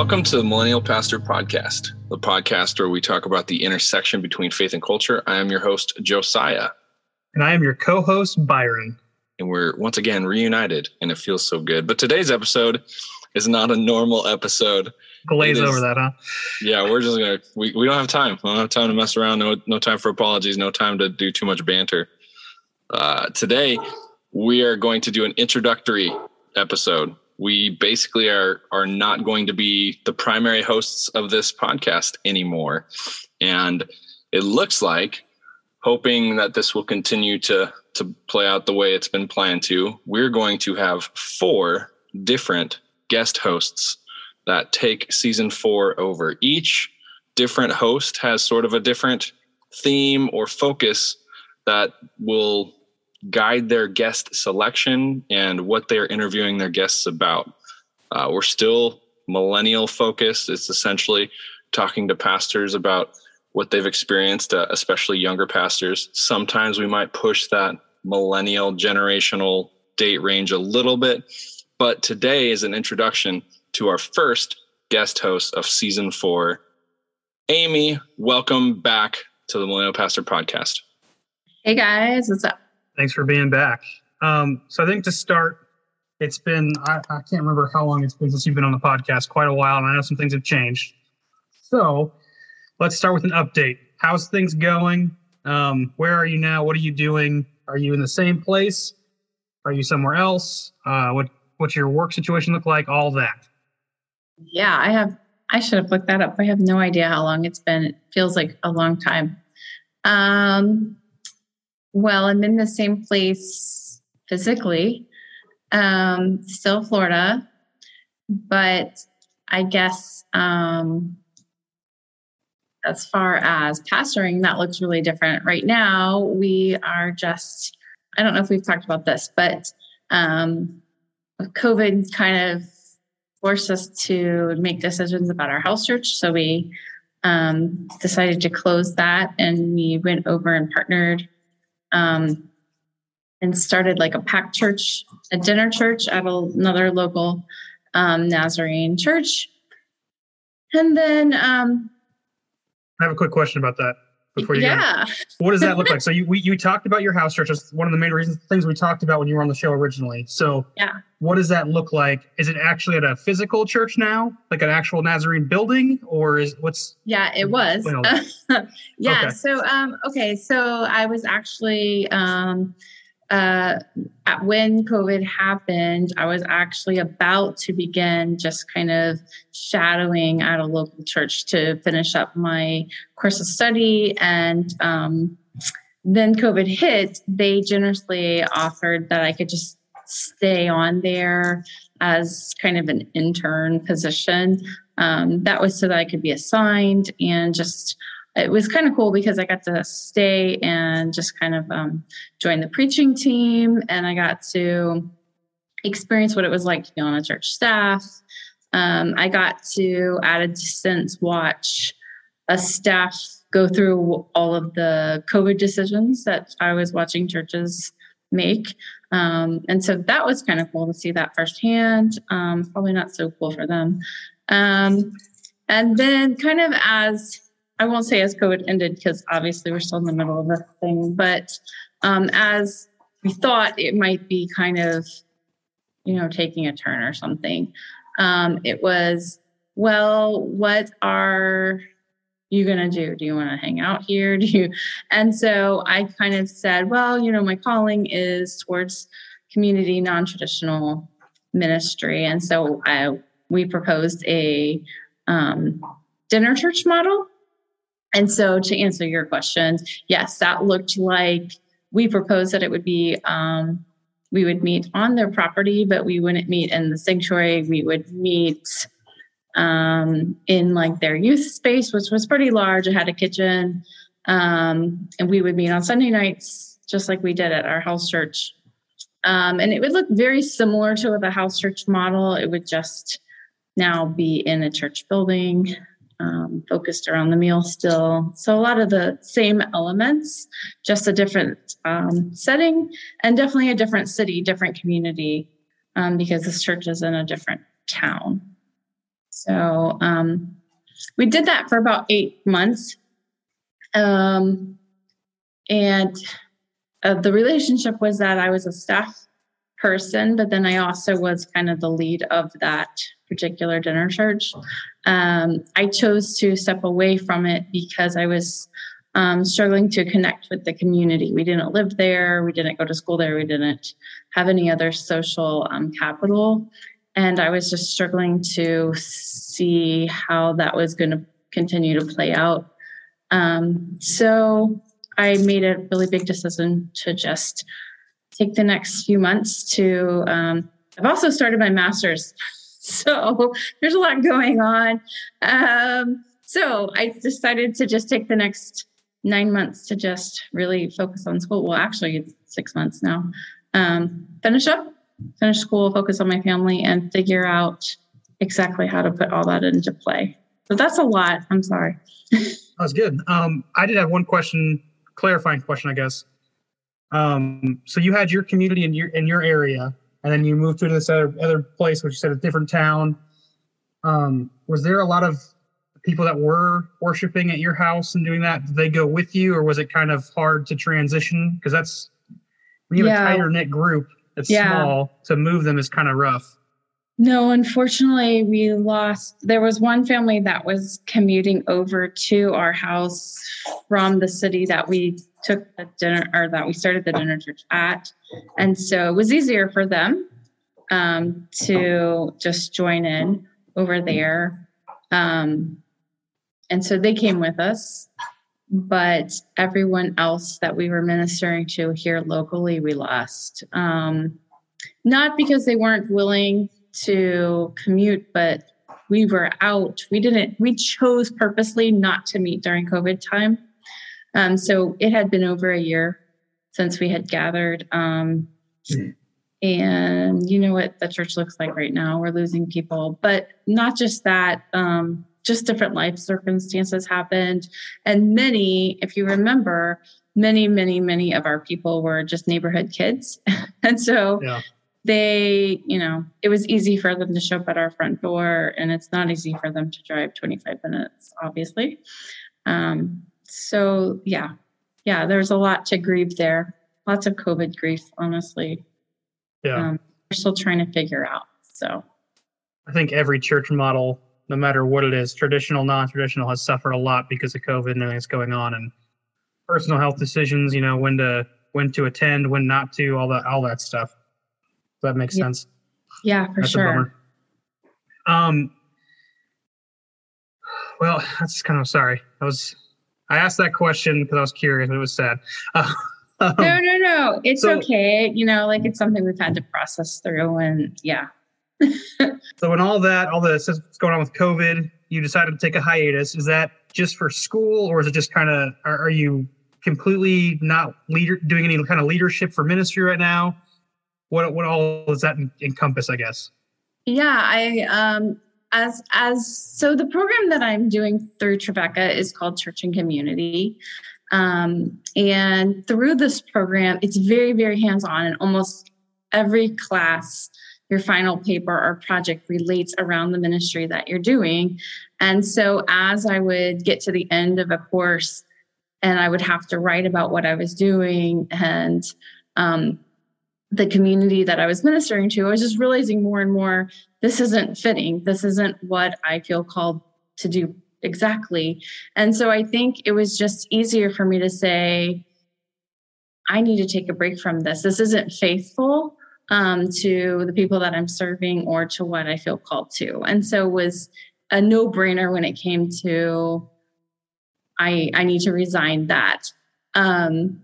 Welcome to the Millennial Pastor Podcast, the podcast where we talk about the intersection between faith and culture. I am your host, Josiah. And I am your co host, Byron. And we're once again reunited, and it feels so good. But today's episode is not a normal episode. Glaze is, over that, huh? Yeah, we're just going to, we, we don't have time. We don't have time to mess around. No, no time for apologies, no time to do too much banter. Uh, today, we are going to do an introductory episode we basically are are not going to be the primary hosts of this podcast anymore and it looks like hoping that this will continue to to play out the way it's been planned to we're going to have four different guest hosts that take season 4 over each different host has sort of a different theme or focus that will guide their guest selection and what they're interviewing their guests about. Uh, we're still millennial focused. It's essentially talking to pastors about what they've experienced, uh, especially younger pastors. Sometimes we might push that millennial generational date range a little bit, but today is an introduction to our first guest host of season four. Aimee, welcome back to the Millennial Pastor Podcast. Hey guys, what's up? Thanks for being back. Um, so I think to start, it's been I, I, can't remember how long it's been since you've been on the podcast. Quite a while, and I know some things have changed. So let's start with an update. How's things going? Um, where are you now? What are you doing? Are you in the same place? Are you somewhere else? Uh, what what's your work situation look like? All that. Yeah, I have. I should have looked that up. I have no idea how long it's been. It feels like a long time. Um, well, I'm in the same place physically, um, still Florida, but I guess um, as far as pastoring, that looks really different. Right now, we are just, I don't know if we've talked about this, but um, COVID kind of forced us to make decisions about our house church. So we um, decided to close that and we went over and partnered um, and started like a packed church, a dinner church at another local um, Nazarene church. And then um, I have a quick question about that before you yeah. Go. What does that look like? So you we, you talked about your house church. That's one of the main reasons things we talked about when you were on the show originally. So yeah, what does that look like? Is it actually at a physical church now, like an actual Nazarene building, or is what's? Yeah, it was. yeah. Okay. So um, okay, so I was actually um, uh, when COVID happened, I was actually about to begin just kind of shadowing at a local church to finish up my course of study. And um, then COVID hit, they generously offered that I could just stay on there as kind of an intern position. Um, that was so that I could be assigned and just it was kind of cool because I got to stay and just kind of um, join the preaching team, and I got to experience what it was like to be on a church staff. Um, I got to, at a distance, watch a staff go through all of the COVID decisions that I was watching churches make. Um, and so that was kind of cool to see that firsthand. Um, probably not so cool for them. Um, and then, kind of as I won't say as COVID ended because obviously we're still in the middle of the thing, but um, as we thought it might be kind of, you know, taking a turn or something, um, it was, well, what are you going to do? Do you want to hang out here? Do you? And so I kind of said, well, you know, my calling is towards community non traditional ministry. And so I, we proposed a um, dinner church model and so, to answer your question, yes, that looked like we proposed that it would be um, we would meet on their property, but we wouldn't meet in the sanctuary. We would meet um, in like their youth space, which was pretty large. It had a kitchen, um, and we would meet on Sunday nights just like we did at our house church. Um, and it would look very similar to the house church model. It would just now be in a church building, um, focused around the meal still. So a lot of the same elements, just a different um, setting and definitely a different city, different community, um, because this church is in a different town. So um, we did that for about eight months. Um, and uh, the relationship was that I was a staff person, but then I also was kind of the lead of that particular dinner church. Um, I chose to step away from it because I was um, struggling to connect with the community. We didn't live there, we didn't go to school there, we didn't have any other social um, capital. And I was just struggling to see how that was going to continue to play out. Um, so I made a really big decision to just take the next few months to. Um, I've also started my master's, so there's a lot going on. Um, so I decided to just take the next nine months to just really focus on school. Well, actually, it's six months now. Um, finish up, finish school, focus on my family, and figure out exactly how to put all that into play. So that's a lot. I'm sorry. That's good. Um, I did have one question, clarifying question, I guess. Um, so you had your community in your in your area, and then you moved to this other other place, which you said a different town. Um, was there a lot of people that were worshiping at your house and doing that? Did they go with you, or was it kind of hard to transition? Because that's when you have yeah. a tighter knit group that's yeah. small to move them is kind of rough. No, unfortunately, we lost. There was one family that was commuting over to our house from the city that we took the dinner or that we started the dinner church at. And so it was easier for them um, to just join in over there. Um, and so they came with us. But everyone else that we were ministering to here locally, we lost. Um, not because they weren't willing to commute, but we were out. We didn't, we chose purposely not to meet during COVID time. Um, so it had been over a year since we had gathered. Um, and you know what the church looks like right now. We're losing people, but not just that, um, just different life circumstances happened. And many, if you remember, many, many, many of our people were just neighborhood kids. and so yeah they, you know, it was easy for them to show up at our front door, and it's not easy for them to drive 25 minutes, obviously. Um, so, yeah, yeah, there's a lot to grieve there. Lots of COVID grief, honestly. Yeah. Um, we're still trying to figure out. So, I think every church model, no matter what it is, traditional, non traditional, has suffered a lot because of COVID and everything that's going on and personal health decisions, you know, when to when to attend, when not to, all that all that stuff that makes yeah. sense. Yeah, for that's sure. Um, well, that's kind of sorry. I was I asked that question because I was curious. It was sad. Uh, um, no, no, no. It's so, okay. You know, like it's something we've had to process through, and yeah. so, when all that, all this is going on with COVID, you decided to take a hiatus. Is that just for school, or is it just kind of? Are, are you completely not leader doing any kind of leadership for ministry right now? What what all does that encompass? I guess. Yeah, I um as as so the program that I'm doing through Trevecca is called Church and Community. Um, and through this program, it's very, very hands on, and almost every class, your final paper or project relates around the ministry that you're doing. And so, as I would get to the end of a course, and I would have to write about what I was doing and um, the community that I was ministering to, I was just realizing more and more this isn't fitting. This isn't what I feel called to do exactly. And so I think it was just easier for me to say, I need to take a break from this. This isn't faithful um, to the people that I'm serving or to what I feel called to. And so it was a no brainer when it came to I, I need to resign that. Um,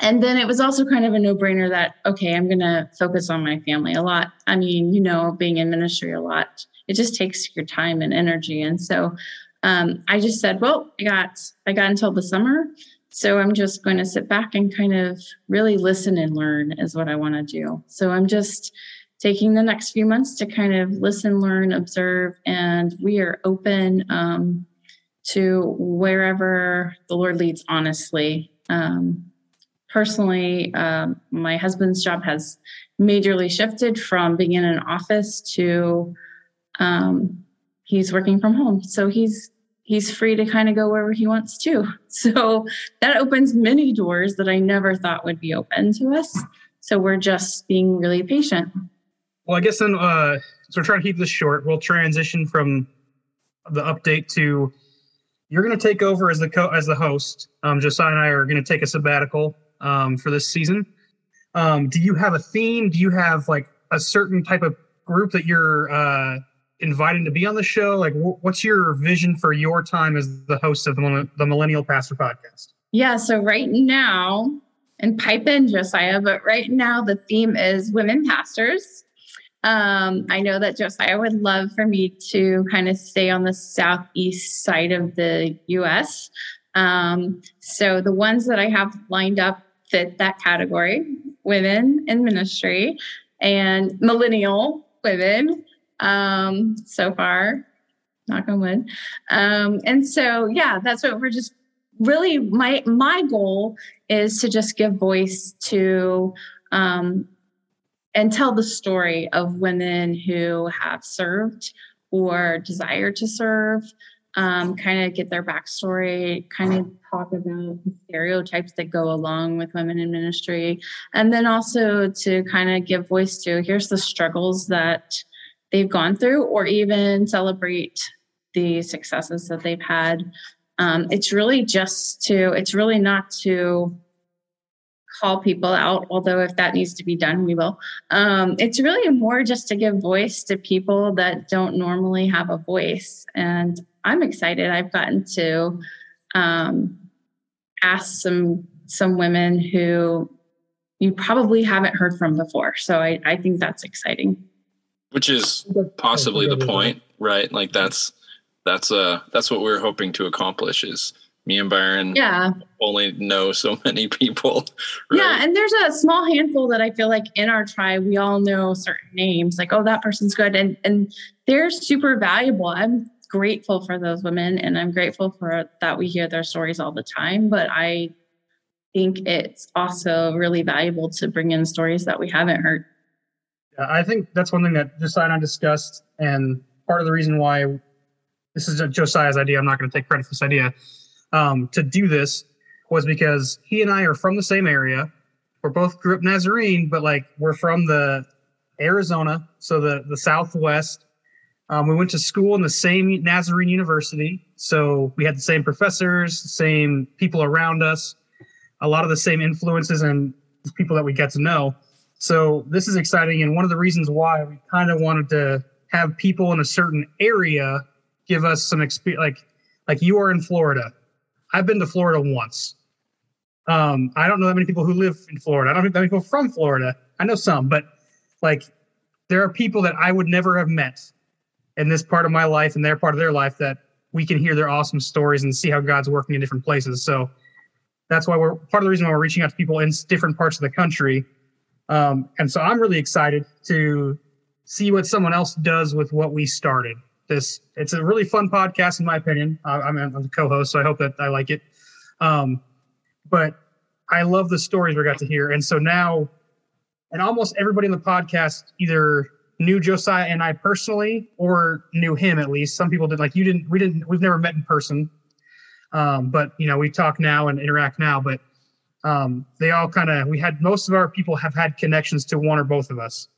and then it was also kind of a no-brainer that okay i'm going to focus on my family a lot i mean you know being in ministry a lot it just takes your time and energy and so um, i just said well i got i got until the summer So I'm just going to sit back and kind of really listen and learn is what I want to do. So I'm just taking the next few months to kind of listen, learn, observe, and we are open um, to wherever the Lord leads, honestly. Um, personally, um, my husband's job has majorly shifted from being in an office to um, he's working from home. So he's he's free to kind of go wherever he wants to. So that opens many doors that I never thought would be open to us. So we're just being really patient. Well, I guess then, uh, so we're trying to keep this short. We'll transition from the update to you're going to take over as the co- as the host. Um, Josiah and I are going to take a sabbatical um, for this season. Um, do you have a theme? Do you have like a certain type of group that you're uh, inviting to be on the show? Like, what's your vision for your time as the host of the, the Millennial Pastor Podcast? Yeah. So right now, and pipe in Josiah, but right now the theme is women pastors. Um, I know that Josiah would love for me to kind of stay on the southeast side of the US. Um, so the ones that I have lined up fit that category women in ministry and millennial women um, so far. Knock on wood. Um, and so, yeah, that's what we're just really my my goal is to just give voice to um, and tell the story of women who have served or desire to serve um, kind of get their backstory, kind of talk about stereotypes that go along with women in ministry, and then also to kind of give voice to here's the struggles that they've gone through, or even celebrate the successes that they've had. Um, it's really just to, it's really not to call people out, although if that needs to be done, we will. Um, it's really more just to give voice to people that don't normally have a voice. And I'm excited. I've gotten to um, ask some some women who you probably haven't heard from before. So I, I think that's exciting which is possibly the point right like that's that's uh that's what we're hoping to accomplish is me and byron yeah only know so many people right? yeah and there's a small handful that i feel like in our tribe we all know certain names like oh that person's good and and they're super valuable i'm grateful for those women and i'm grateful for that we hear their stories all the time but i think it's also really valuable to bring in stories that we haven't heard Yeah, I think that's one thing that Josiah and I discussed, and part of the reason why this is Josiah's idea. I'm not going to take credit for this idea. Um, to do this was because he and I are from the same area. We're both grew up Nazarene, but like we're from the Arizona, so the the Southwest. Um, we went to school in the same Nazarene University, so we had the same professors, same people around us, a lot of the same influences and people that we get to know. So this is exciting, and one of the reasons why we kind of wanted to have people in a certain area give us some experience. Like, like you are in Florida. I've been to Florida once. Um, I don't know that many people who live in Florida. I don't know that many people from Florida. I know some, but like there are people that I would never have met in this part of my life and their part of their life that we can hear their awesome stories and see how God's working in different places. So that's why we're part of the reason why we're reaching out to people in different parts of the country um, and so I'm really excited to see what someone else does with what we started. This it's a really fun podcast, in my opinion. I, I'm, I'm the co-host, so I hope that I like it. Um, but I love the stories we got to hear, and so now, and almost everybody in the podcast either knew Josiah and I personally, or knew him at least. Some people did. Like you didn't. We didn't. We've never met in person, um, but you know we talk now and interact now. But um, they all kind of we had most of our people have had connections to one or both of us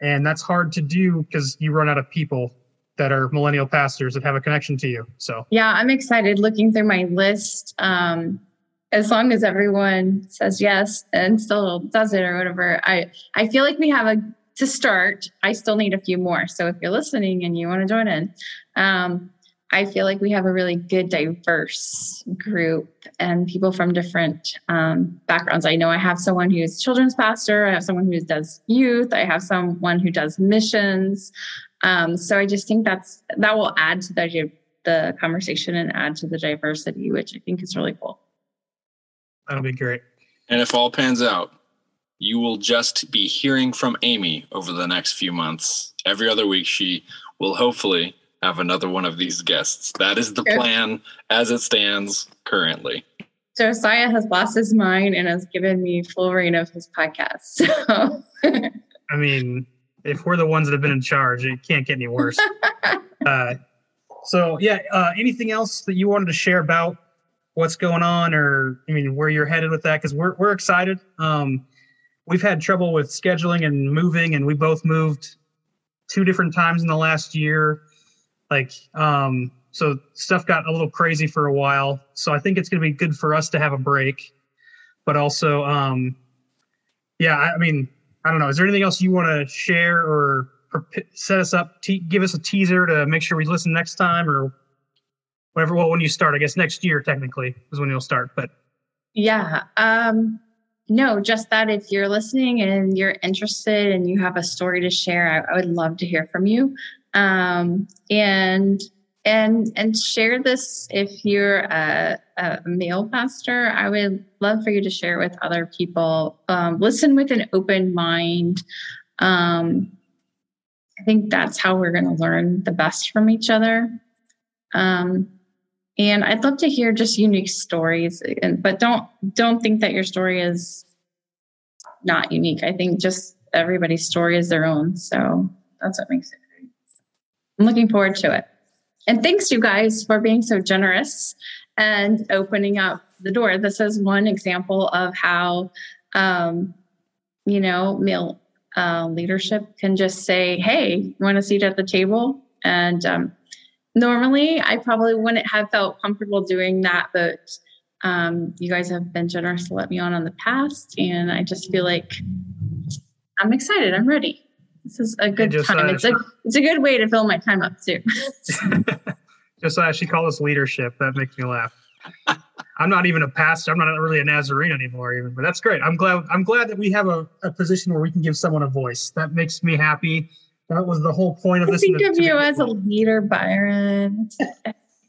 and that's hard to do because you run out of people that are millennial pastors that have a connection to you so yeah i'm excited looking through my list um, as long as everyone says yes and still does it or whatever i i feel like we have a to start i still need a few more so if you're listening and you want to join in um, I feel like we have a really good, diverse group and people from different um, backgrounds. I know I have someone who's children's pastor, I have someone who does youth, I have someone who does missions. Um, so I just think that's that will add to the the conversation and add to the diversity, which I think is really cool. That'll be great. And if all pans out, you will just be hearing from Aimee over the next few months. Every other week, she will hopefully have another one of these guests. That is the plan as it stands currently. Josiah has lost his mind and has given me full reign of his podcast. So. I mean, if we're the ones that have been in charge, it can't get any worse. uh, so, yeah, uh, anything else that you wanted to share about what's going on, or I mean, where you're headed with that? Because we're we're excited. Um, we've had trouble with scheduling and moving, and we both moved two different times in the last year. Like, um, so stuff got a little crazy for a while. So I think it's going to be good for us to have a break, but also, um, yeah, I, I mean, I don't know. Is there anything else you want to share or set us up? Te- give us a teaser to make sure we listen next time, or whatever. Well, when you start, I guess next year technically is when you'll start. But yeah, um, no, just that if you're listening and you're interested and you have a story to share, I, I would love to hear from you. Um, and and and share this if you're a, a, male pastor. I would love for you to share with other people. Um, listen with an open mind. Um, I think that's how we're going to learn the best from each other. Um, and I'd love to hear just unique stories, and, but don't don't think that your story is not unique. I think just everybody's story is their own. So that's what makes it great. I'm looking forward to it. And thanks, you guys, for being so generous and opening up the door. This is one example of how, um, you know, male uh, leadership can just say, "Hey, you want a seat at the table?" And um, normally I probably wouldn't have felt comfortable doing that, but um, you guys have been generous to let me on on the past, and I just feel like I'm excited. I'm ready. This is a good just, time. Uh, it's a it's a good way to fill my time up too. just uh, she called us leadership. That makes me laugh. I'm not even a pastor. I'm not really a Nazarene anymore, even. But that's great. I'm glad. I'm glad that we have a, a position where we can give someone a voice. That makes me happy. That was the whole point of I this. Think of you as a leader, Byron.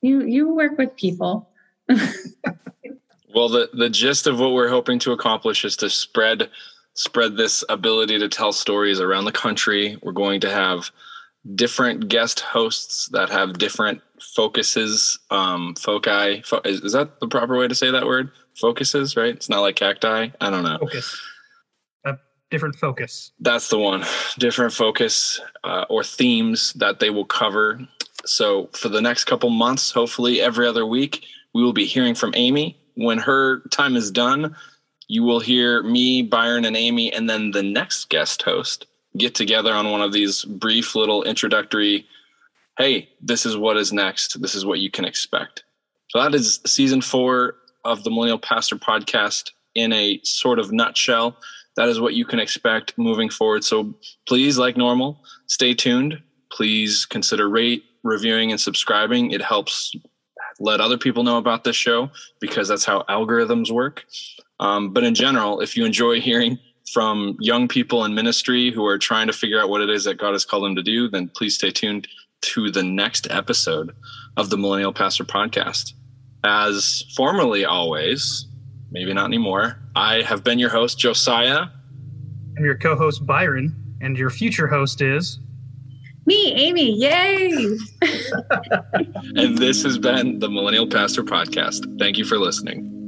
you you work with people. well, the the gist of what we're hoping to accomplish is to spread spread this ability to tell stories around the country. We're going to have different guest hosts that have different focuses, um, foci. Fo- is, is, that the proper way to say that word? Focuses, right? It's not like cacti. I don't know. Focus different focus. That's the one. Different focus uh, or themes that they will cover. So for the next couple months, hopefully every other week, we will be hearing from Aimee. When her time is done, you will hear me, Byron, and Aimee, and then the next guest host get together on one of these brief little introductory hey, this is what is next. This is what you can expect. So that is season four of the Millennial Pastor podcast in a sort of nutshell that is what you can expect moving forward. So please, like normal, stay tuned. Please consider rate, reviewing, and subscribing. It helps let other people know about this show because that's how algorithms work. Um, but in general, if you enjoy hearing from young people in ministry who are trying to figure out what it is that God has called them to do, then please stay tuned to the next episode of the Millennial Pastor Podcast. As formerly always, maybe not anymore. I have been your host, Josiah. I'm your co host, Byron. And your future host is. Me, Aimee. Yay! and this has been the Millennial Pastor Podcast. Thank you for listening.